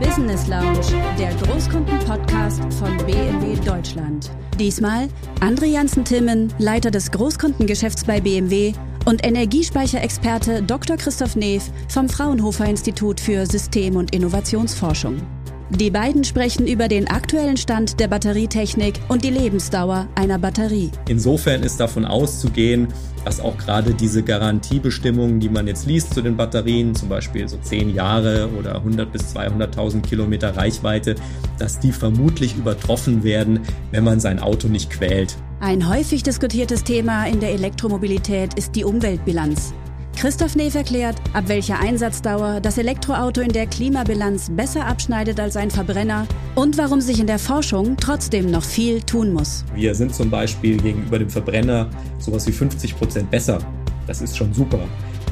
Business Lounge, der Großkunden-Podcast von BMW Deutschland. Diesmal André Janssen-Timmen, Leiter des Großkundengeschäfts bei BMW und Energiespeicherexperte Dr. Christoph Neef vom Fraunhofer Institut für System- und Innovationsforschung. Die beiden sprechen über den aktuellen Stand der Batterietechnik und die Lebensdauer einer Batterie. Insofern ist davon auszugehen, dass auch gerade diese Garantiebestimmungen, die man jetzt liest zu den Batterien, zum Beispiel so 10 Jahre oder 100 bis 200.000 Kilometer Reichweite, dass die vermutlich übertroffen werden, wenn man sein Auto nicht quält. Ein häufig diskutiertes Thema in der Elektromobilität ist die Umweltbilanz. Christoph Neef erklärt, ab welcher Einsatzdauer das Elektroauto in der Klimabilanz besser abschneidet als ein Verbrenner und warum sich in der Forschung trotzdem noch viel tun muss. Wir sind zum Beispiel gegenüber dem Verbrenner sowas wie 50 Prozent besser. Das ist schon super.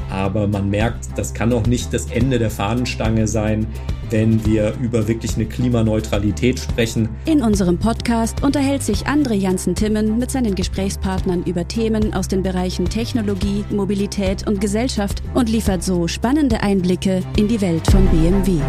Aber man merkt, das kann auch nicht das Ende der Fahnenstange sein, wenn wir über wirklich eine Klimaneutralität sprechen. In unserem Podcast unterhält sich André Janssen-Timmen mit seinen Gesprächspartnern über Themen aus den Bereichen Technologie, Mobilität und Gesellschaft und liefert so spannende Einblicke in die Welt von BMW.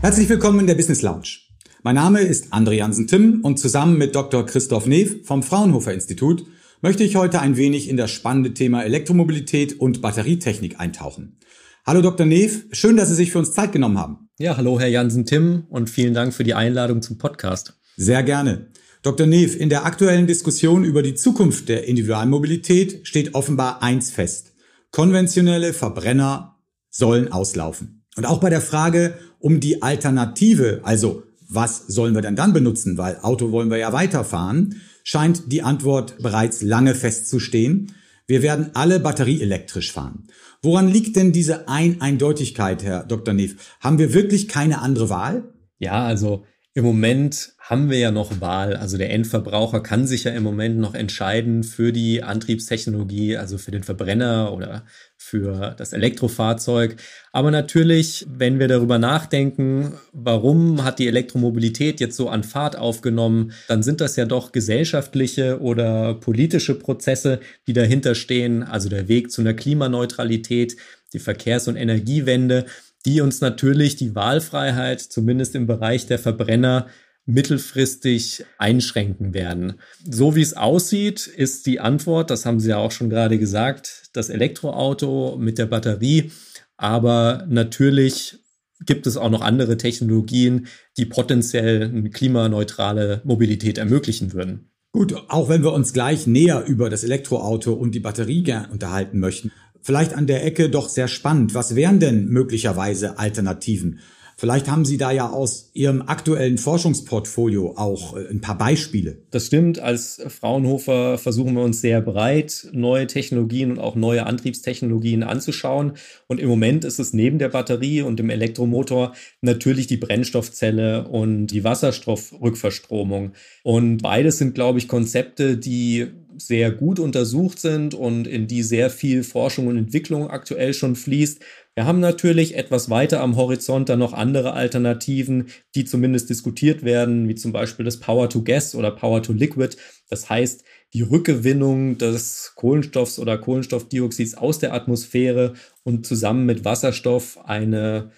Herzlich willkommen in der Business Lounge. Mein Name ist André Janssen-Timmen und zusammen mit Dr. Christoph Neef vom Fraunhofer Institut möchte ich heute ein wenig in das spannende Thema Elektromobilität und Batterietechnik eintauchen. Hallo Dr. Neef, schön, dass Sie sich für uns Zeit genommen haben. Ja, hallo Herr Jansen-Tim und vielen Dank für die Einladung zum Podcast. Sehr gerne. Dr. Neef, in der aktuellen Diskussion über die Zukunft der Individualmobilität steht offenbar eins fest. Konventionelle Verbrenner sollen auslaufen. Und auch bei der Frage um die Alternative, also was sollen wir denn dann benutzen, weil Auto wollen wir ja weiterfahren, scheint die Antwort bereits lange festzustehen. Wir werden alle batterieelektrisch fahren. Woran liegt denn diese Ein-Eindeutigkeit, Herr Dr. Neef? Haben wir wirklich keine andere Wahl? Ja, also im Moment haben wir ja noch Wahl. Also der Endverbraucher kann sich ja im Moment noch entscheiden für die Antriebstechnologie, also für den Verbrenner oder für das Elektrofahrzeug. Aber natürlich, wenn wir darüber nachdenken, warum hat die Elektromobilität jetzt so an Fahrt aufgenommen, dann sind das ja doch gesellschaftliche oder politische Prozesse, die dahinter stehen. Also der Weg zu einer Klimaneutralität, die Verkehrs- und Energiewende die uns natürlich die Wahlfreiheit, zumindest im Bereich der Verbrenner, mittelfristig einschränken werden. So wie es aussieht, ist die Antwort, das haben Sie ja auch schon gerade gesagt, das Elektroauto mit der Batterie. Aber natürlich gibt es auch noch andere Technologien, die potenziell eine klimaneutrale Mobilität ermöglichen würden. Gut, auch wenn wir uns gleich näher über das Elektroauto und die Batterie unterhalten möchten, vielleicht an der Ecke doch sehr spannend. Was wären denn möglicherweise Alternativen? Vielleicht haben Sie da ja aus Ihrem aktuellen Forschungsportfolio auch äh, ein paar Beispiele. Das stimmt. Als Fraunhofer versuchen wir uns sehr breit neue Technologien und auch neue Antriebstechnologien anzuschauen. Und im Moment ist es neben der Batterie und dem Elektromotor natürlich die Brennstoffzelle und die Wasserstoffrückverstromung. Und beides sind, glaube ich, Konzepte, die sehr gut untersucht sind und in die sehr viel Forschung und Entwicklung aktuell schon fließt. Wir haben natürlich etwas weiter am Horizont dann noch andere Alternativen, die zumindest diskutiert werden, wie zum Beispiel das Power to Gas oder Power to Liquid. Das heißt, die Rückgewinnung des Kohlenstoffs oder Kohlenstoffdioxids aus der Atmosphäre und zusammen mit Wasserstoff eine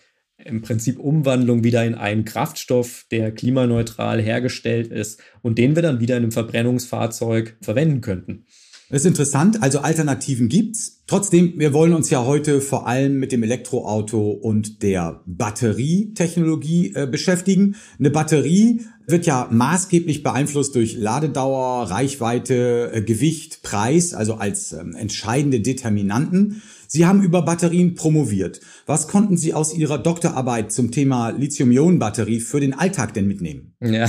im Prinzip Umwandlung wieder in einen Kraftstoff, der klimaneutral hergestellt ist und den wir dann wieder in einem Verbrennungsfahrzeug verwenden könnten. Das ist interessant, also Alternativen gibt's. Trotzdem, wir wollen uns ja heute vor allem mit dem Elektroauto und der Batterietechnologie äh, beschäftigen. Eine Batterie wird ja maßgeblich beeinflusst durch Ladedauer, Reichweite, äh, Gewicht, Preis, also als ähm, entscheidende Determinanten. Sie haben über Batterien promoviert. Was konnten Sie aus Ihrer Doktorarbeit zum Thema Lithium-Ionen-Batterie für den Alltag denn mitnehmen? Ja,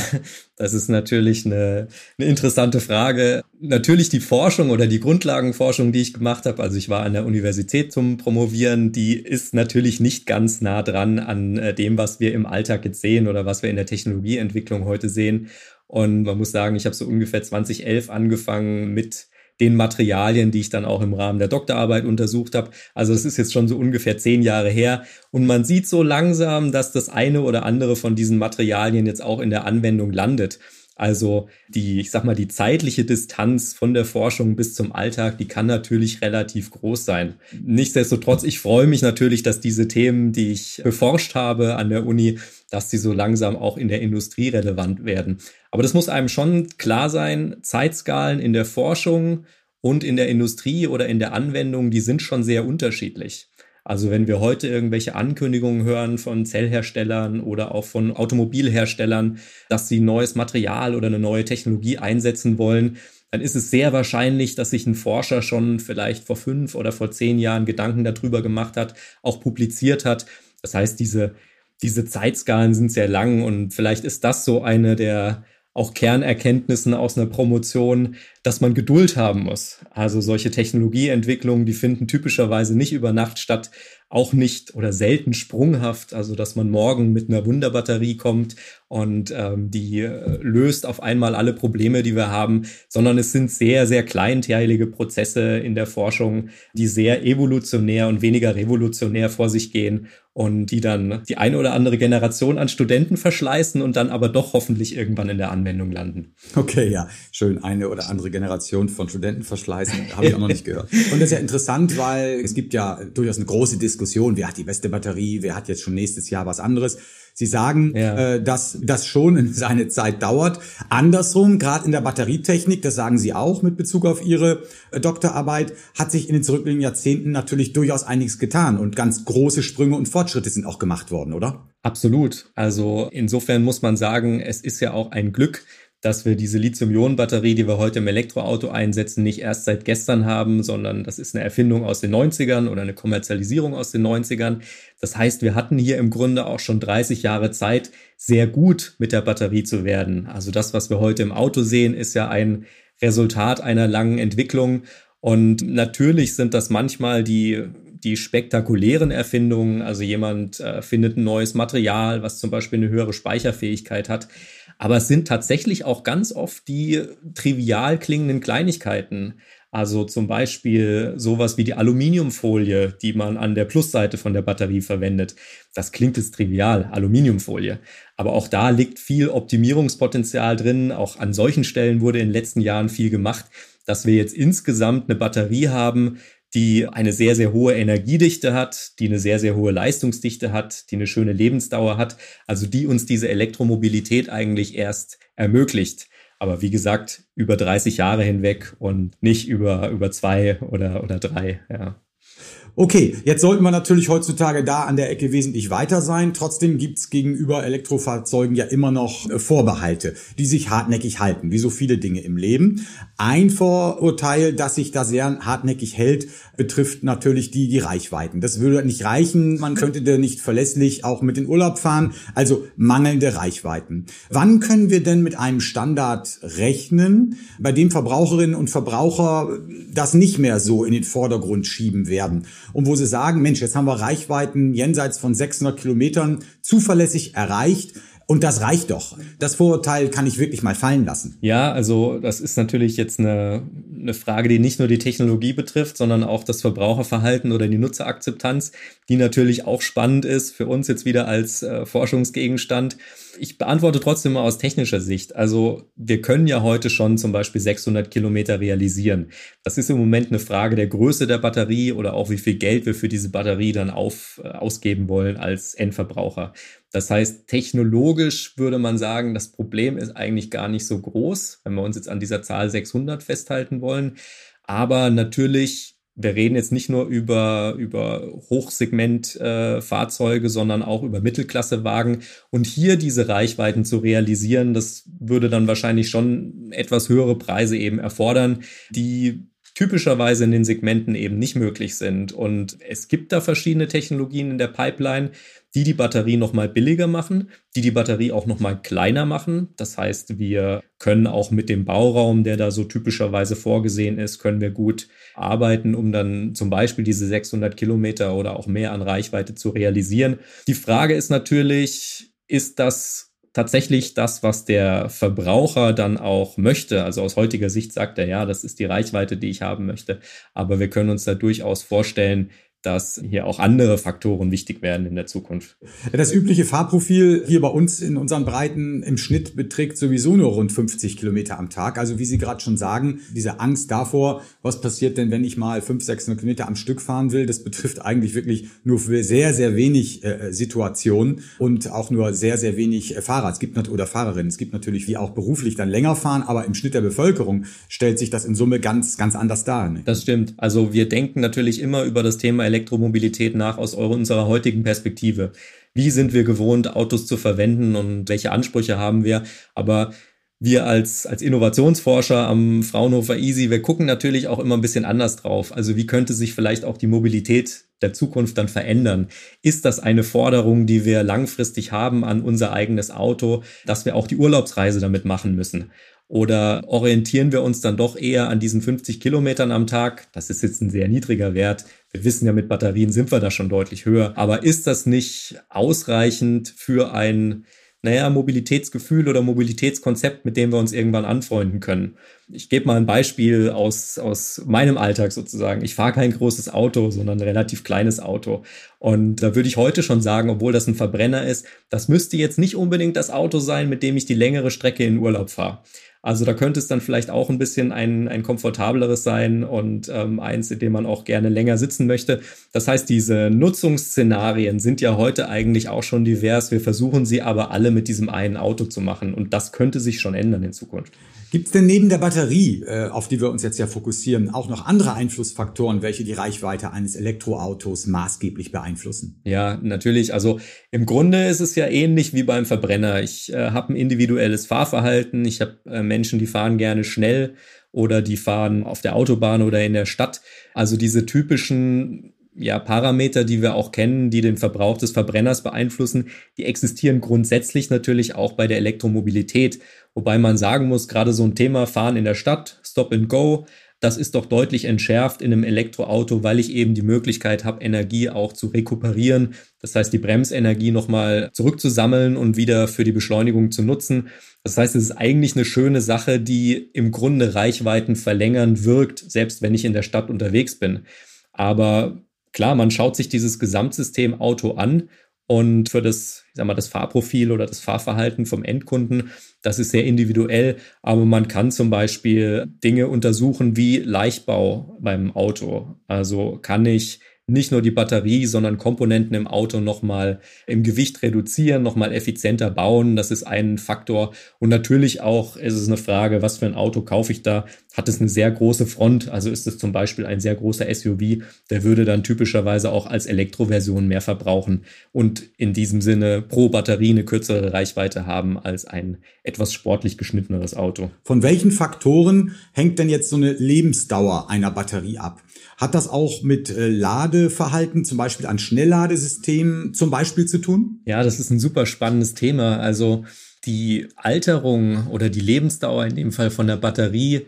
das ist natürlich eine, eine interessante Frage. Natürlich die Forschung oder die Grundlagenforschung, die ich gemacht habe, also ich war an der Universität zum Promovieren, die ist natürlich nicht ganz nah dran an äh, dem, was wir im Alltag jetzt sehen oder was wir in der Technologieentwicklung heute sehen. Und man muss sagen, ich habe so ungefähr 2011 angefangen mit den Materialien, die ich dann auch im Rahmen der Doktorarbeit untersucht habe. Also es ist jetzt schon so ungefähr zehn Jahre her. Und man sieht so langsam, dass das eine oder andere von diesen Materialien jetzt auch in der Anwendung landet. Also die, ich sag mal, die zeitliche Distanz von der Forschung bis zum Alltag, die kann natürlich relativ groß sein. Nichtsdestotrotz, ich freue mich natürlich, dass diese Themen, die ich beforscht habe an der Uni, dass die so langsam auch in der Industrie relevant werden. Aber das muss einem schon klar sein, Zeitskalen in der Forschung und in der Industrie oder in der Anwendung, die sind schon sehr unterschiedlich. Also wenn wir heute irgendwelche Ankündigungen hören von Zellherstellern oder auch von Automobilherstellern, dass sie neues Material oder eine neue Technologie einsetzen wollen, dann ist es sehr wahrscheinlich, dass sich ein Forscher schon vielleicht vor fünf oder vor zehn Jahren Gedanken darüber gemacht hat, auch publiziert hat. Das heißt, diese, diese Zeitskalen sind sehr lang und vielleicht ist das so eine der auch Kernerkenntnissen aus einer Promotion, dass man Geduld haben muss. Also solche Technologieentwicklungen, die finden typischerweise nicht über Nacht statt, auch nicht oder selten sprunghaft, also dass man morgen mit einer Wunderbatterie kommt und ähm, die äh, löst auf einmal alle Probleme, die wir haben, sondern es sind sehr, sehr kleinteilige Prozesse in der Forschung, die sehr evolutionär und weniger revolutionär vor sich gehen und die dann die eine oder andere Generation an Studenten verschleißen und dann aber doch hoffentlich irgendwann in der Anwendung landen. Okay, ja, schön. Eine oder andere Generation von Studenten verschleißen, habe ich auch noch nicht gehört. Und das ist ja interessant, weil es gibt ja durchaus eine große Diskussion, wer hat die beste Batterie, wer hat jetzt schon nächstes Jahr was anderes. Sie sagen, ja. äh, dass das schon seine Zeit dauert. Andersrum, gerade in der Batterietechnik, das sagen Sie auch mit Bezug auf Ihre äh, Doktorarbeit, hat sich in den zurückliegenden Jahrzehnten natürlich durchaus einiges getan und ganz große Sprünge und Fortschritte sind auch gemacht worden, oder? Absolut. Also insofern muss man sagen, es ist ja auch ein Glück, dass wir diese Lithium-Ionen-Batterie, die wir heute im Elektroauto einsetzen, nicht erst seit gestern haben, sondern das ist eine Erfindung aus den 90ern oder eine Kommerzialisierung aus den 90ern. Das heißt, wir hatten hier im Grunde auch schon 30 Jahre Zeit, sehr gut mit der Batterie zu werden. Also das, was wir heute im Auto sehen, ist ja ein Resultat einer langen Entwicklung. Und natürlich sind das manchmal die die spektakulären Erfindungen, also jemand äh, findet ein neues Material, was zum Beispiel eine höhere Speicherfähigkeit hat. Aber es sind tatsächlich auch ganz oft die trivial klingenden Kleinigkeiten. Also zum Beispiel sowas wie die Aluminiumfolie, die man an der Plusseite von der Batterie verwendet. Das klingt jetzt trivial, Aluminiumfolie. Aber auch da liegt viel Optimierungspotenzial drin. Auch an solchen Stellen wurde in den letzten Jahren viel gemacht, dass wir jetzt insgesamt eine Batterie haben, die eine sehr, sehr hohe Energiedichte hat, die eine sehr, sehr hohe Leistungsdichte hat, die eine schöne Lebensdauer hat, also die uns diese Elektromobilität eigentlich erst ermöglicht. Aber wie gesagt, über 30 Jahre hinweg und nicht über, über zwei oder, oder drei, ja. Okay, jetzt sollten wir natürlich heutzutage da an der Ecke wesentlich weiter sein. Trotzdem gibt's gegenüber Elektrofahrzeugen ja immer noch äh, Vorbehalte, die sich hartnäckig halten, wie so viele Dinge im Leben. Ein Vorurteil, das sich da sehr hartnäckig hält, betrifft natürlich die, die Reichweiten. Das würde nicht reichen, man könnte da nicht verlässlich auch mit in Urlaub fahren, also mangelnde Reichweiten. Wann können wir denn mit einem Standard rechnen, bei dem Verbraucherinnen und Verbraucher das nicht mehr so in den Vordergrund schieben werden? Und wo sie sagen, Mensch, jetzt haben wir Reichweiten jenseits von 600 Kilometern zuverlässig erreicht. Und das reicht doch. Das Vorurteil kann ich wirklich mal fallen lassen. Ja, also das ist natürlich jetzt eine, eine Frage, die nicht nur die Technologie betrifft, sondern auch das Verbraucherverhalten oder die Nutzerakzeptanz, die natürlich auch spannend ist für uns jetzt wieder als äh, Forschungsgegenstand ich beantworte trotzdem mal aus technischer Sicht. Also wir können ja heute schon zum Beispiel 600 Kilometer realisieren. Das ist im Moment eine Frage der Größe der Batterie oder auch wie viel Geld wir für diese Batterie dann auf, äh, ausgeben wollen als Endverbraucher. Das heißt, technologisch würde man sagen, das Problem ist eigentlich gar nicht so groß, wenn wir uns jetzt an dieser Zahl 600 festhalten wollen. Aber natürlich wir reden jetzt nicht nur über, über Hochsegment-Fahrzeuge, äh, sondern auch über Mittelklassewagen. Und hier diese Reichweiten zu realisieren, das würde dann wahrscheinlich schon etwas höhere Preise eben erfordern, die typischerweise in den Segmenten eben nicht möglich sind. Und es gibt da verschiedene Technologien in der Pipeline, die die Batterie nochmal billiger machen, die die Batterie auch nochmal kleiner machen. Das heißt, wir können auch mit dem Bauraum, der da so typischerweise vorgesehen ist, können wir gut arbeiten, um dann zum Beispiel diese 600 Kilometer oder auch mehr an Reichweite zu realisieren. Die Frage ist natürlich, ist das tatsächlich das, was der Verbraucher dann auch möchte. Also aus heutiger Sicht sagt er, ja, das ist die Reichweite, die ich haben möchte. Aber wir können uns da durchaus vorstellen, dass hier auch andere Faktoren wichtig werden in der Zukunft. Das übliche Fahrprofil hier bei uns in unseren Breiten im Schnitt beträgt sowieso nur rund 50 Kilometer am Tag. Also wie Sie gerade schon sagen, diese Angst davor, was passiert denn, wenn ich mal 500, 600 Kilometer am Stück fahren will, das betrifft eigentlich wirklich nur für sehr, sehr wenig äh, Situationen und auch nur sehr, sehr wenig äh, Fahrer. Es gibt oder Fahrerinnen. Es gibt natürlich, die auch beruflich dann länger fahren, aber im Schnitt der Bevölkerung stellt sich das in Summe ganz, ganz anders dar. Ne? Das stimmt. Also wir denken natürlich immer über das Thema Elektromobilität nach aus unserer heutigen Perspektive. Wie sind wir gewohnt, Autos zu verwenden und welche Ansprüche haben wir? Aber wir als, als Innovationsforscher am Fraunhofer Easy, wir gucken natürlich auch immer ein bisschen anders drauf. Also wie könnte sich vielleicht auch die Mobilität der Zukunft dann verändern? Ist das eine Forderung, die wir langfristig haben an unser eigenes Auto, dass wir auch die Urlaubsreise damit machen müssen? Oder orientieren wir uns dann doch eher an diesen 50 Kilometern am Tag? Das ist jetzt ein sehr niedriger Wert. Wir wissen ja, mit Batterien sind wir da schon deutlich höher. Aber ist das nicht ausreichend für ein, naja, Mobilitätsgefühl oder Mobilitätskonzept, mit dem wir uns irgendwann anfreunden können? Ich gebe mal ein Beispiel aus, aus meinem Alltag sozusagen. Ich fahre kein großes Auto, sondern ein relativ kleines Auto. Und da würde ich heute schon sagen, obwohl das ein Verbrenner ist, das müsste jetzt nicht unbedingt das Auto sein, mit dem ich die längere Strecke in Urlaub fahre. Also da könnte es dann vielleicht auch ein bisschen ein, ein komfortableres sein und ähm, eins, in dem man auch gerne länger sitzen möchte. Das heißt, diese Nutzungsszenarien sind ja heute eigentlich auch schon divers. Wir versuchen sie aber alle mit diesem einen Auto zu machen und das könnte sich schon ändern in Zukunft. Gibt es denn neben der Batterie, äh, auf die wir uns jetzt ja fokussieren, auch noch andere Einflussfaktoren, welche die Reichweite eines Elektroautos maßgeblich beeinflussen? Ja, natürlich. Also im Grunde ist es ja ähnlich wie beim Verbrenner. Ich äh, habe ein individuelles Fahrverhalten. Ich habe äh, Menschen, die fahren gerne schnell oder die fahren auf der Autobahn oder in der Stadt. Also diese typischen ja, Parameter, die wir auch kennen, die den Verbrauch des Verbrenners beeinflussen, die existieren grundsätzlich natürlich auch bei der Elektromobilität. Wobei man sagen muss, gerade so ein Thema Fahren in der Stadt, Stop and Go, das ist doch deutlich entschärft in einem Elektroauto, weil ich eben die Möglichkeit habe, Energie auch zu rekuperieren. Das heißt, die Bremsenergie nochmal zurückzusammeln und wieder für die Beschleunigung zu nutzen. Das heißt, es ist eigentlich eine schöne Sache, die im Grunde Reichweiten verlängern wirkt, selbst wenn ich in der Stadt unterwegs bin. Aber klar, man schaut sich dieses Gesamtsystem Auto an und für das, ich sag mal, das Fahrprofil oder das Fahrverhalten vom Endkunden, das ist sehr individuell, aber man kann zum Beispiel Dinge untersuchen wie Leichtbau beim Auto. Also kann ich nicht nur die Batterie, sondern Komponenten im Auto nochmal im Gewicht reduzieren, nochmal effizienter bauen. Das ist ein Faktor. Und natürlich auch ist es eine Frage, was für ein Auto kaufe ich da? Hat es eine sehr große Front? Also ist es zum Beispiel ein sehr großer SUV? Der würde dann typischerweise auch als Elektroversion mehr verbrauchen und in diesem Sinne pro Batterie eine kürzere Reichweite haben als ein etwas sportlich geschnitteneres Auto. Von welchen Faktoren hängt denn jetzt so eine Lebensdauer einer Batterie ab? Hat das auch mit äh, Ladeverhalten, zum Beispiel an Schnellladesystemen zum Beispiel zu tun? Ja, das ist ein super spannendes Thema. Also die Alterung oder die Lebensdauer in dem Fall von der Batterie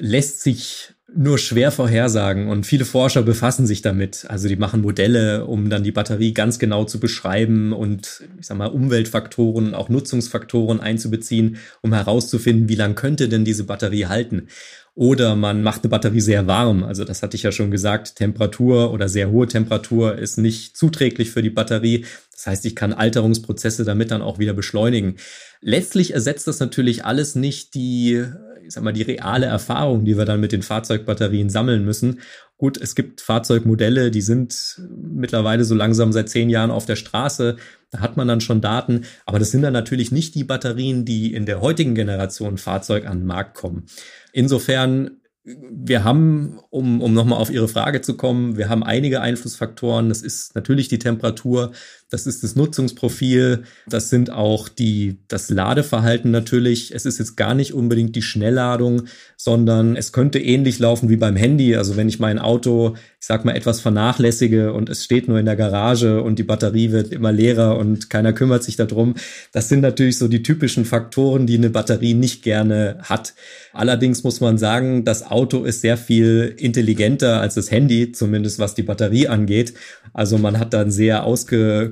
lässt sich nur schwer vorhersagen und viele Forscher befassen sich damit. Also die machen Modelle, um dann die Batterie ganz genau zu beschreiben und ich sag mal Umweltfaktoren, auch Nutzungsfaktoren einzubeziehen, um herauszufinden, wie lang könnte denn diese Batterie halten. Oder man macht eine Batterie sehr warm. Also das hatte ich ja schon gesagt, Temperatur oder sehr hohe Temperatur ist nicht zuträglich für die Batterie. Das heißt, ich kann Alterungsprozesse damit dann auch wieder beschleunigen. Letztlich ersetzt das natürlich alles nicht die, ich sag mal, die reale Erfahrung, die wir dann mit den Fahrzeugbatterien sammeln müssen. Gut, es gibt Fahrzeugmodelle, die sind mittlerweile so langsam seit zehn Jahren auf der Straße. Da hat man dann schon Daten. Aber das sind dann natürlich nicht die Batterien, die in der heutigen Generation Fahrzeug an den Markt kommen. Insofern wir haben, um, um nochmal auf Ihre Frage zu kommen, wir haben einige Einflussfaktoren. Das ist natürlich die Temperatur, das ist das Nutzungsprofil, das sind auch die, das Ladeverhalten natürlich. Es ist jetzt gar nicht unbedingt die Schnellladung, sondern es könnte ähnlich laufen wie beim Handy. Also wenn ich mein Auto, ich sag mal, etwas vernachlässige und es steht nur in der Garage und die Batterie wird immer leerer und keiner kümmert sich darum. Das sind natürlich so die typischen Faktoren, die eine Batterie nicht gerne hat. Allerdings muss man sagen, das Auto ist sehr viel intelligenter als das Handy, zumindest was die Batterie angeht. Also man hat da ein sehr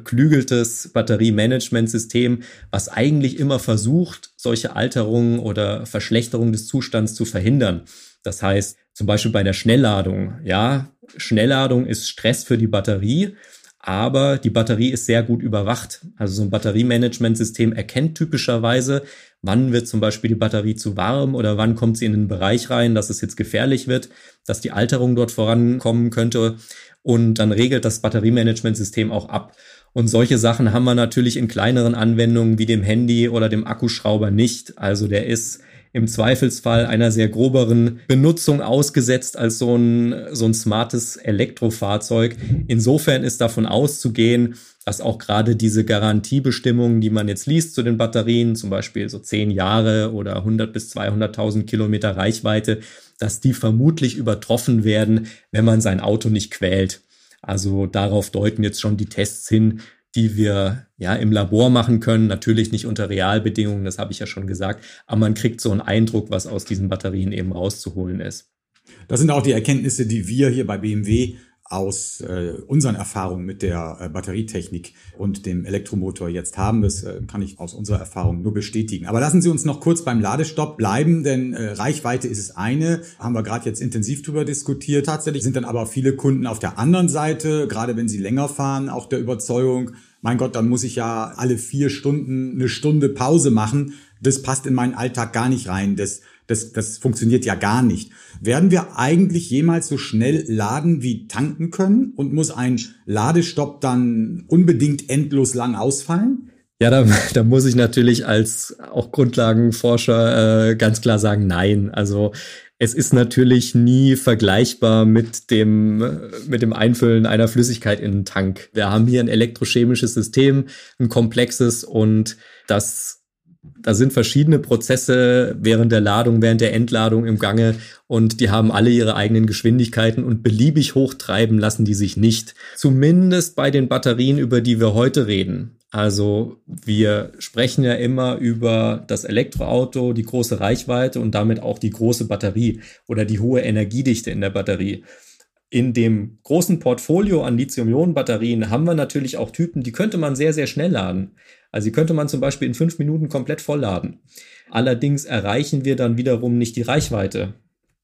ausgeklügeltes Batteriemanagementsystem, was eigentlich immer versucht, solche Alterungen oder Verschlechterungen des Zustands zu verhindern. Das heißt, zum Beispiel bei der Schnellladung, ja, Schnellladung ist Stress für die Batterie, aber die Batterie ist sehr gut überwacht. Also so ein Batteriemanagementsystem erkennt typischerweise, wann wird zum Beispiel die Batterie zu warm oder wann kommt sie in den Bereich rein, dass es jetzt gefährlich wird, dass die Alterung dort vorankommen könnte. Und dann regelt das Batteriemanagementsystem auch ab. Und solche Sachen haben wir natürlich in kleineren Anwendungen wie dem Handy oder dem Akkuschrauber nicht. Also der ist im Zweifelsfall einer sehr groberen Benutzung ausgesetzt als so ein, so ein smartes Elektrofahrzeug. Insofern ist davon auszugehen, dass auch gerade diese Garantiebestimmungen, die man jetzt liest zu den Batterien, zum Beispiel so zehn Jahre oder 100 bis 200.000 Kilometer Reichweite, dass die vermutlich übertroffen werden, wenn man sein Auto nicht quält. Also darauf deuten jetzt schon die Tests hin, die wir ja im Labor machen können. Natürlich nicht unter Realbedingungen, das habe ich ja schon gesagt, aber man kriegt so einen Eindruck, was aus diesen Batterien eben rauszuholen ist. Das sind auch die Erkenntnisse, die wir hier bei BMW aus äh, unseren Erfahrungen mit der äh, Batterietechnik und dem Elektromotor jetzt haben. Das äh, kann ich aus unserer Erfahrung nur bestätigen. Aber lassen Sie uns noch kurz beim Ladestopp bleiben, denn äh, Reichweite ist es eine, haben wir gerade jetzt intensiv drüber diskutiert. Tatsächlich sind dann aber viele Kunden auf der anderen Seite, gerade wenn sie länger fahren, auch der Überzeugung, mein Gott, dann muss ich ja alle vier Stunden eine Stunde Pause machen. Das passt in meinen Alltag gar nicht rein. Das, das, das funktioniert ja gar nicht. Werden wir eigentlich jemals so schnell laden wie tanken können? Und muss ein Ladestopp dann unbedingt endlos lang ausfallen? Ja, da, da muss ich natürlich als auch Grundlagenforscher äh, ganz klar sagen, nein. Also es ist natürlich nie vergleichbar mit dem, mit dem Einfüllen einer Flüssigkeit in einen Tank. Wir haben hier ein elektrochemisches System, ein komplexes und das da sind verschiedene Prozesse während der Ladung, während der Entladung im Gange und die haben alle ihre eigenen Geschwindigkeiten und beliebig hochtreiben lassen die sich nicht. Zumindest bei den Batterien, über die wir heute reden. Also wir sprechen ja immer über das Elektroauto, die große Reichweite und damit auch die große Batterie oder die hohe Energiedichte in der Batterie. In dem großen Portfolio an Lithium-Ionen-Batterien haben wir natürlich auch Typen, die könnte man sehr, sehr schnell laden. Also die könnte man zum Beispiel in fünf Minuten komplett vollladen. Allerdings erreichen wir dann wiederum nicht die Reichweite,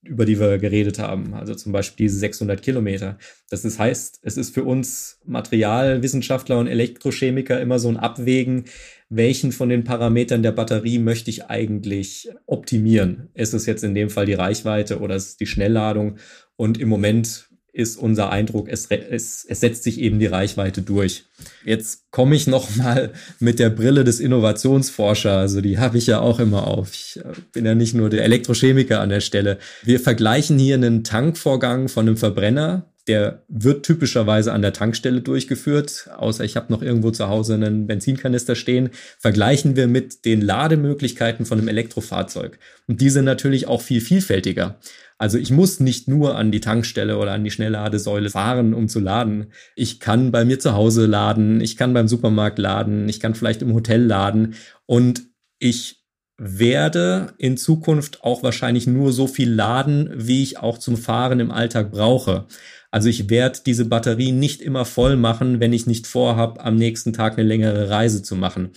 über die wir geredet haben. Also zum Beispiel diese 600 Kilometer. Das heißt, es ist für uns Materialwissenschaftler und Elektrochemiker immer so ein Abwägen, welchen von den Parametern der Batterie möchte ich eigentlich optimieren? Ist es jetzt in dem Fall die Reichweite oder ist es die Schnellladung? Und im Moment ist unser Eindruck, es, es, es setzt sich eben die Reichweite durch. Jetzt komme ich noch mal mit der Brille des Innovationsforscher, also die habe ich ja auch immer auf. Ich äh, bin ja nicht nur der Elektrochemiker an der Stelle. Wir vergleichen hier einen Tankvorgang von einem Verbrenner, der wird typischerweise an der Tankstelle durchgeführt, außer ich habe noch irgendwo zu Hause einen Benzinkanister stehen. Vergleichen wir mit den Lademöglichkeiten von einem Elektrofahrzeug. Und die sind natürlich auch viel vielfältiger. Also ich muss nicht nur an die Tankstelle oder an die Schnellladesäule fahren, um zu laden. Ich kann bei mir zu Hause laden, ich kann beim Supermarkt laden, ich kann vielleicht im Hotel laden und ich werde in Zukunft auch wahrscheinlich nur so viel laden, wie ich auch zum Fahren im Alltag brauche. Also ich werde diese Batterie nicht immer voll machen, wenn ich nicht vorhab, am nächsten Tag eine längere Reise zu machen.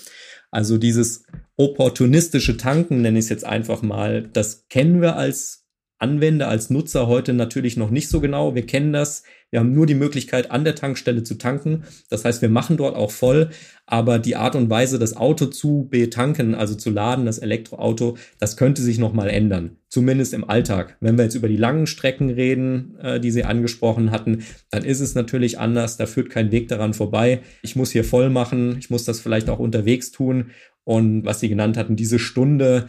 Also dieses opportunistische Tanken, nenne ich es jetzt einfach mal, das kennen wir als Anwender, als Nutzer heute natürlich noch nicht so genau. Wir kennen das. Wir haben nur die Möglichkeit, an der Tankstelle zu tanken. Das heißt, wir machen dort auch voll. Aber die Art und Weise, das Auto zu betanken, also zu laden, das Elektroauto, das könnte sich nochmal ändern. Zumindest im Alltag. Wenn wir jetzt über die langen Strecken reden, äh, die Sie angesprochen hatten, dann ist es natürlich anders. Da führt kein Weg daran vorbei. Ich muss hier voll machen. Ich muss das vielleicht auch unterwegs tun. Und was Sie genannt hatten, diese Stunde,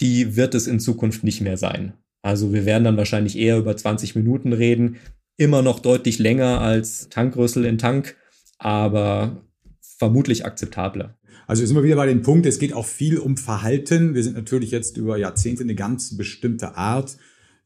die wird es in Zukunft nicht mehr sein. Also wir werden dann wahrscheinlich eher über 20 Minuten reden. Immer noch deutlich länger als Tankrüssel in Tank, aber vermutlich akzeptabler. Also sind wir wieder bei dem Punkt, es geht auch viel um Verhalten. Wir sind natürlich jetzt über Jahrzehnte eine ganz bestimmte Art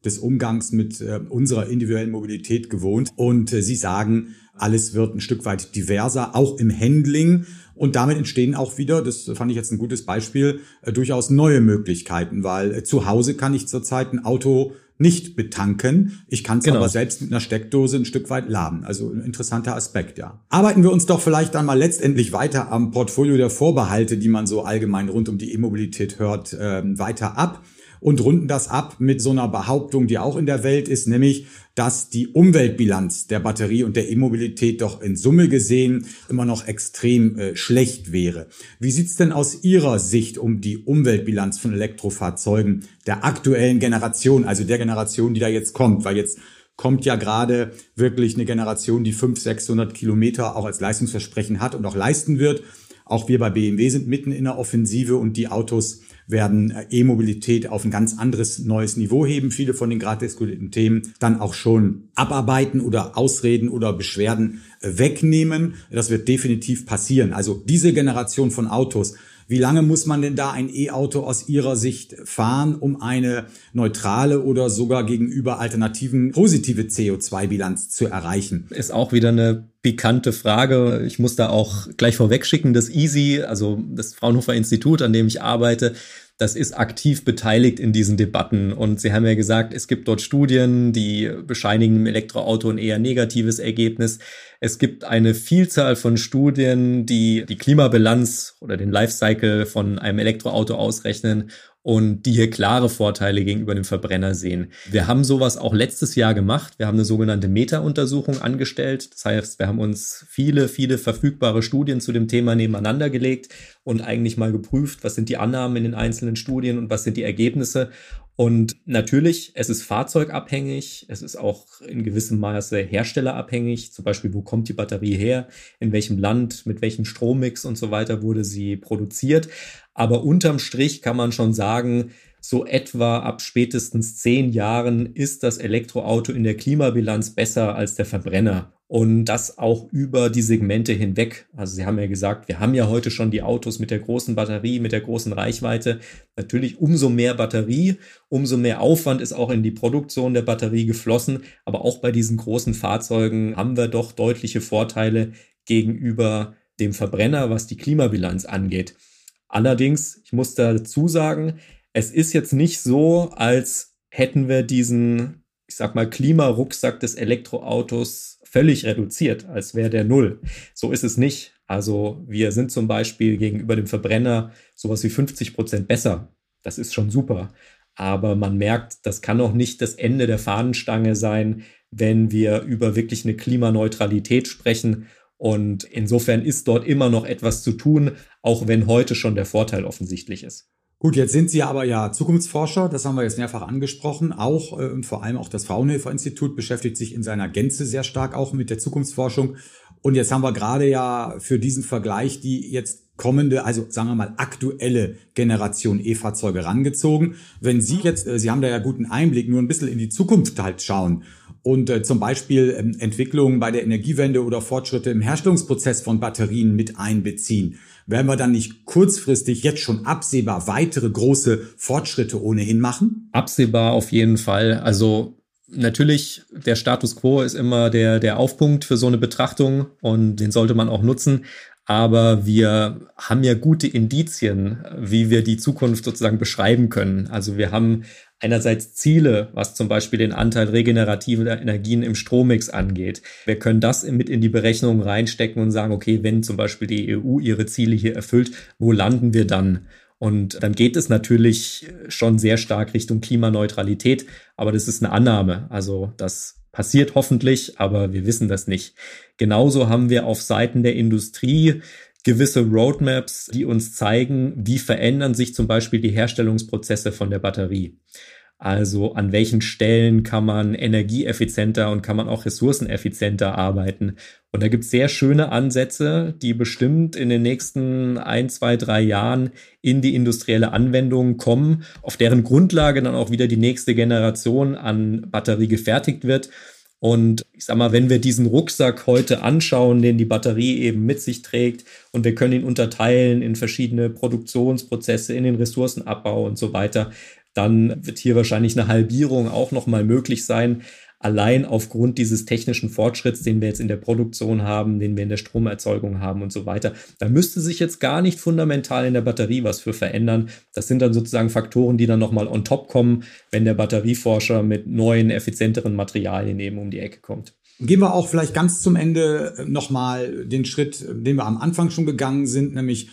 des Umgangs mit äh, unserer individuellen Mobilität gewohnt. Und äh, Sie sagen, alles wird ein Stück weit diverser, auch im Handling. Und damit entstehen auch wieder, das fand ich jetzt ein gutes Beispiel, äh, durchaus neue Möglichkeiten, weil äh, zu Hause kann ich zurzeit ein Auto nicht betanken. Ich kann es genau. aber selbst mit einer Steckdose ein Stück weit laden. Also ein interessanter Aspekt, ja. Arbeiten wir uns doch vielleicht dann mal letztendlich weiter am Portfolio der Vorbehalte, die man so allgemein rund um die E-Mobilität hört, äh, weiter ab und runden das ab mit so einer Behauptung, die auch in der Welt ist, nämlich, dass die Umweltbilanz der Batterie und der E-Mobilität doch in Summe gesehen immer noch extrem äh, schlecht wäre. Wie sieht's denn aus Ihrer Sicht um die Umweltbilanz von Elektrofahrzeugen der aktuellen Generation, also der Generation, die da jetzt kommt? Weil jetzt kommt ja gerade wirklich eine Generation, die 500, 600 Kilometer auch als Leistungsversprechen hat und auch leisten wird. Auch wir bei BMW sind mitten in der Offensive und die Autos werden äh, E-Mobilität auf ein ganz anderes neues Niveau heben. Viele von den gerade diskutierten Themen dann auch schon abarbeiten oder Ausreden oder Beschwerden äh, wegnehmen. Das wird definitiv passieren. Also diese Generation von Autos wie lange muss man denn da ein E-Auto aus Ihrer Sicht fahren, um eine neutrale oder sogar gegenüber Alternativen positive CO2-Bilanz zu erreichen? Ist auch wieder eine pikante Frage. Ich muss da auch gleich vorweg schicken, das EASY, also das Fraunhofer Institut, an dem ich arbeite, das ist aktiv beteiligt in diesen Debatten. Und Sie haben ja gesagt, es gibt dort Studien, die bescheinigen im Elektroauto ein eher negatives Ergebnis. Es gibt eine Vielzahl von Studien, die die Klimabilanz oder den Lifecycle von einem Elektroauto ausrechnen und die hier klare Vorteile gegenüber dem Verbrenner sehen. Wir haben sowas auch letztes Jahr gemacht. Wir haben eine sogenannte Meta-Untersuchung angestellt. Das heißt, wir haben uns viele, viele verfügbare Studien zu dem Thema nebeneinander gelegt und eigentlich mal geprüft, was sind die Annahmen in den einzelnen Studien und was sind die Ergebnisse. Und natürlich, es ist fahrzeugabhängig, es ist auch in gewissem Maße herstellerabhängig. Zum Beispiel, wo kommt die Batterie her, in welchem Land, mit welchem Strommix und so weiter wurde sie produziert. Aber unterm Strich kann man schon sagen, so etwa ab spätestens zehn Jahren ist das Elektroauto in der Klimabilanz besser als der Verbrenner und das auch über die Segmente hinweg. Also Sie haben ja gesagt, wir haben ja heute schon die Autos mit der großen Batterie, mit der großen Reichweite. Natürlich umso mehr Batterie, umso mehr Aufwand ist auch in die Produktion der Batterie geflossen. Aber auch bei diesen großen Fahrzeugen haben wir doch deutliche Vorteile gegenüber dem Verbrenner, was die Klimabilanz angeht. Allerdings, ich muss dazu sagen, es ist jetzt nicht so, als hätten wir diesen ich sag mal, Klimarucksack des Elektroautos völlig reduziert, als wäre der null. So ist es nicht. Also wir sind zum Beispiel gegenüber dem Verbrenner sowas wie 50 Prozent besser. Das ist schon super. Aber man merkt, das kann auch nicht das Ende der Fahnenstange sein, wenn wir über wirklich eine Klimaneutralität sprechen. Und insofern ist dort immer noch etwas zu tun, auch wenn heute schon der Vorteil offensichtlich ist. Gut, jetzt sind Sie aber ja Zukunftsforscher, das haben wir jetzt mehrfach angesprochen. Auch äh, und vor allem auch das Fraunhofer Institut beschäftigt sich in seiner Gänze sehr stark auch mit der Zukunftsforschung. Und jetzt haben wir gerade ja für diesen Vergleich die jetzt kommende, also sagen wir mal aktuelle Generation E-Fahrzeuge rangezogen. Wenn Sie jetzt, äh, Sie haben da ja guten Einblick, nur ein bisschen in die Zukunft halt schauen und äh, zum Beispiel ähm, Entwicklungen bei der Energiewende oder Fortschritte im Herstellungsprozess von Batterien mit einbeziehen werden wir dann nicht kurzfristig jetzt schon absehbar weitere große Fortschritte ohnehin machen? Absehbar auf jeden Fall. Also natürlich, der Status quo ist immer der, der Aufpunkt für so eine Betrachtung und den sollte man auch nutzen. Aber wir haben ja gute Indizien, wie wir die Zukunft sozusagen beschreiben können. Also wir haben einerseits Ziele, was zum Beispiel den Anteil regenerativer Energien im Strommix angeht. Wir können das mit in die Berechnung reinstecken und sagen, okay, wenn zum Beispiel die EU ihre Ziele hier erfüllt, wo landen wir dann? Und dann geht es natürlich schon sehr stark Richtung Klimaneutralität, aber das ist eine Annahme. Also das passiert hoffentlich, aber wir wissen das nicht. Genauso haben wir auf Seiten der Industrie gewisse Roadmaps, die uns zeigen, wie verändern sich zum Beispiel die Herstellungsprozesse von der Batterie. Also an welchen Stellen kann man energieeffizienter und kann man auch ressourceneffizienter arbeiten. Und da gibt es sehr schöne Ansätze, die bestimmt in den nächsten ein, zwei, drei Jahren in die industrielle Anwendung kommen, auf deren Grundlage dann auch wieder die nächste Generation an Batterie gefertigt wird. Und ich sag mal, wenn wir diesen Rucksack heute anschauen, den die Batterie eben mit sich trägt, und wir können ihn unterteilen in verschiedene Produktionsprozesse, in den Ressourcenabbau und so weiter, dann wird hier wahrscheinlich eine Halbierung auch nochmal möglich sein allein aufgrund dieses technischen Fortschritts, den wir jetzt in der Produktion haben, den wir in der Stromerzeugung haben und so weiter. Da müsste sich jetzt gar nicht fundamental in der Batterie was für verändern. Das sind dann sozusagen Faktoren, die dann nochmal on top kommen, wenn der Batterieforscher mit neuen, effizienteren Materialien eben um die Ecke kommt. Gehen wir auch vielleicht ganz zum Ende nochmal den Schritt, den wir am Anfang schon gegangen sind, nämlich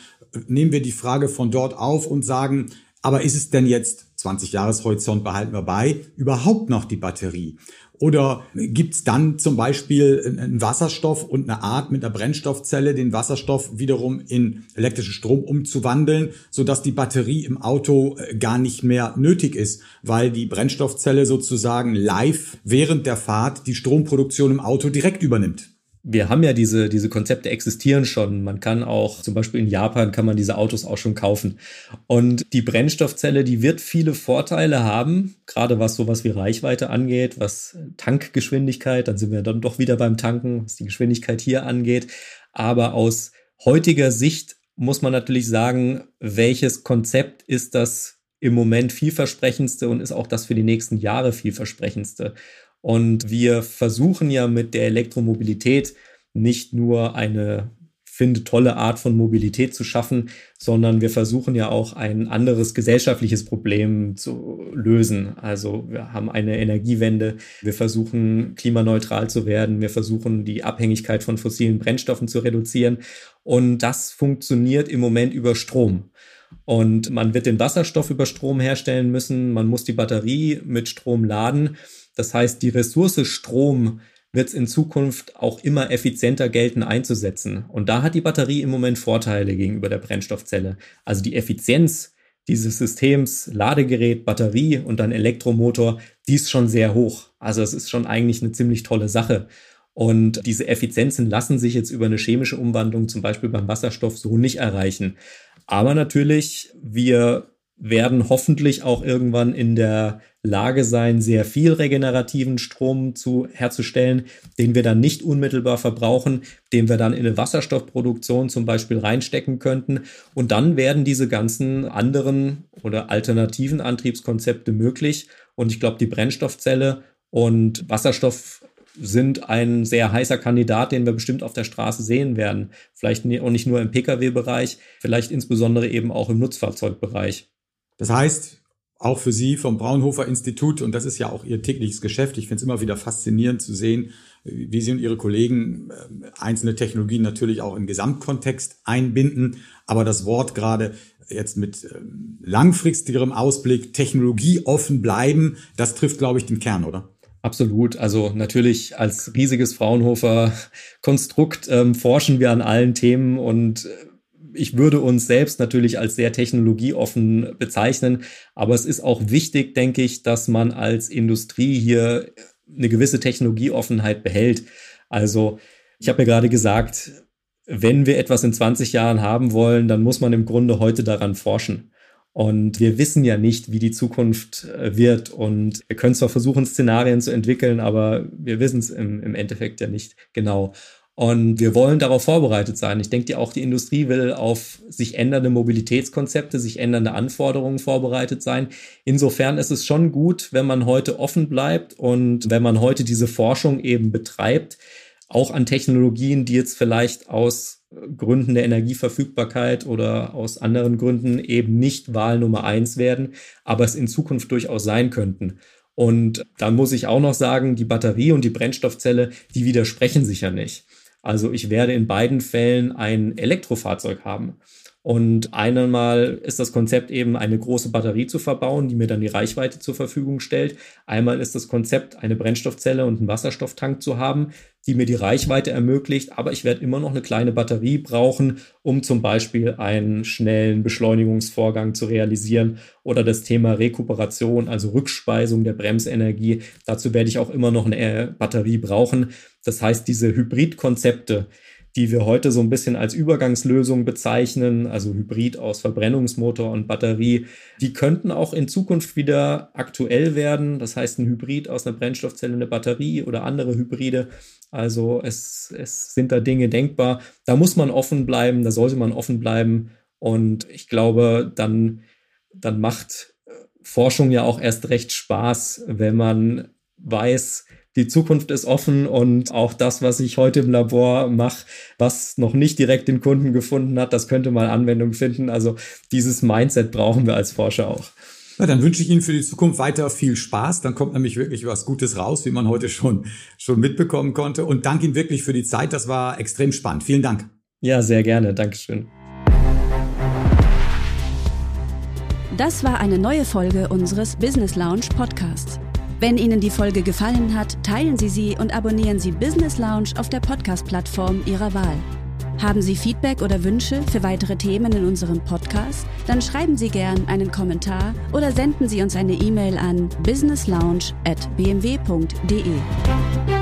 nehmen wir die Frage von dort auf und sagen, aber ist es denn jetzt 20 Jahreshorizont behalten wir bei, überhaupt noch die Batterie? Oder gibt's dann zum Beispiel einen Wasserstoff und eine Art mit einer Brennstoffzelle den Wasserstoff wiederum in elektrischen Strom umzuwandeln, sodass die Batterie im Auto äh, gar nicht mehr nötig ist, weil die Brennstoffzelle sozusagen live während der Fahrt die Stromproduktion im Auto direkt übernimmt? Wir haben ja diese, diese Konzepte existieren schon. Man kann auch, zum Beispiel in Japan kann man diese Autos auch schon kaufen. Und die Brennstoffzelle, die wird viele Vorteile haben, gerade was sowas wie Reichweite angeht, was Tankgeschwindigkeit, dann sind wir dann doch wieder beim Tanken, was die Geschwindigkeit hier angeht. Aber aus heutiger Sicht muss man natürlich sagen, welches Konzept ist das im Moment vielversprechendste und ist auch das für die nächsten Jahre vielversprechendste. Und wir versuchen ja mit der Elektromobilität nicht nur eine finde tolle Art von Mobilität zu schaffen, sondern wir versuchen ja auch ein anderes gesellschaftliches Problem zu lösen. Also wir haben eine Energiewende, wir versuchen klimaneutral zu werden, wir versuchen die Abhängigkeit von fossilen Brennstoffen zu reduzieren. Und das funktioniert im Moment über Strom. Und man wird den Wasserstoff über Strom herstellen müssen, man muss die Batterie mit Strom laden das heißt, die Ressource Strom wird es in Zukunft auch immer effizienter gelten einzusetzen. Und da hat die Batterie im Moment Vorteile gegenüber der Brennstoffzelle. Also die Effizienz dieses Systems, Ladegerät, Batterie und dann Elektromotor, die ist schon sehr hoch. Also es ist schon eigentlich eine ziemlich tolle Sache. Und diese Effizienzen lassen sich jetzt über eine chemische Umwandlung zum Beispiel beim Wasserstoff so nicht erreichen. Aber natürlich, wir werden hoffentlich auch irgendwann in der Lage sein, sehr viel regenerativen Strom zu herzustellen, den wir dann nicht unmittelbar verbrauchen, den wir dann in eine Wasserstoffproduktion zum Beispiel reinstecken könnten. Und dann werden diese ganzen anderen oder alternativen Antriebskonzepte möglich. Und ich glaube, die Brennstoffzelle und Wasserstoff sind ein sehr heißer Kandidat, den wir bestimmt auf der Straße sehen werden. Vielleicht auch nicht nur im Pkw-Bereich, vielleicht insbesondere eben auch im Nutzfahrzeugbereich. Das heißt, auch für Sie vom Braunhofer Institut, und das ist ja auch Ihr tägliches Geschäft, ich finde es immer wieder faszinierend zu sehen, wie Sie und Ihre Kollegen äh, einzelne Technologien natürlich auch im Gesamtkontext einbinden. Aber das Wort gerade jetzt mit ähm, langfristigerem Ausblick, Technologie offen bleiben, das trifft, glaube ich, den Kern, oder? Absolut. Also natürlich als riesiges Fraunhofer Konstrukt ähm, forschen wir an allen Themen und äh, ich würde uns selbst natürlich als sehr technologieoffen bezeichnen, aber es ist auch wichtig, denke ich, dass man als Industrie hier eine gewisse Technologieoffenheit behält. Also ich habe ja gerade gesagt, wenn wir etwas in 20 Jahren haben wollen, dann muss man im Grunde heute daran forschen. Und wir wissen ja nicht, wie die Zukunft äh, wird. Und wir können zwar versuchen, Szenarien zu entwickeln, aber wir wissen es im, im Endeffekt ja nicht genau. Und wir wollen darauf vorbereitet sein. Ich denke, auch die Industrie will auf sich ändernde Mobilitätskonzepte, sich ändernde Anforderungen vorbereitet sein. Insofern ist es schon gut, wenn man heute offen bleibt und wenn man heute diese Forschung eben betreibt, auch an Technologien, die jetzt vielleicht aus Gründen der Energieverfügbarkeit oder aus anderen Gründen eben nicht Wahl Nummer eins werden, aber es in Zukunft durchaus sein könnten. Und dann muss ich auch noch sagen, die Batterie und die Brennstoffzelle, die widersprechen sich ja nicht. Also ich werde in beiden Fällen ein Elektrofahrzeug haben. Und einmal ist das Konzept eben eine große Batterie zu verbauen, die mir dann die Reichweite zur Verfügung stellt. Einmal ist das Konzept eine Brennstoffzelle und einen Wasserstofftank zu haben, die mir die Reichweite ermöglicht. Aber ich werde immer noch eine kleine Batterie brauchen, um zum Beispiel einen schnellen Beschleunigungsvorgang zu realisieren oder das Thema Rekuperation, also Rückspeisung der Bremsenergie. Dazu werde ich auch immer noch eine Batterie brauchen. Das heißt, diese Hybridkonzepte, die wir heute so ein bisschen als Übergangslösung bezeichnen, also Hybrid aus Verbrennungsmotor und Batterie, die könnten auch in Zukunft wieder aktuell werden. Das heißt, ein Hybrid aus einer Brennstoffzelle, eine Batterie oder andere Hybride. Also es, es sind da Dinge denkbar. Da muss man offen bleiben, da sollte man offen bleiben. Und ich glaube, dann, dann macht Forschung ja auch erst recht Spaß, wenn man weiß, die Zukunft ist offen und auch das, was ich heute im Labor mache, was noch nicht direkt den Kunden gefunden hat, das könnte mal Anwendung finden. Also dieses Mindset brauchen wir als Forscher auch. Na, dann wünsche ich Ihnen für die Zukunft weiter viel Spaß. Dann kommt nämlich wirklich was Gutes raus, wie man heute schon, schon mitbekommen konnte. Und danke Ihnen wirklich für die Zeit. Das war extrem spannend. Vielen Dank. Ja, sehr gerne. Dankeschön. Das war eine neue Folge unseres Business Lounge Podcasts. Wenn Ihnen die Folge gefallen hat, teilen Sie sie und abonnieren Sie Business Lounge auf der Podcast-Plattform Ihrer Wahl. Haben Sie Feedback oder Wünsche für weitere Themen in unserem Podcast? Dann schreiben Sie gern einen Kommentar oder senden Sie uns eine E-Mail an businesslounge@bmw.de.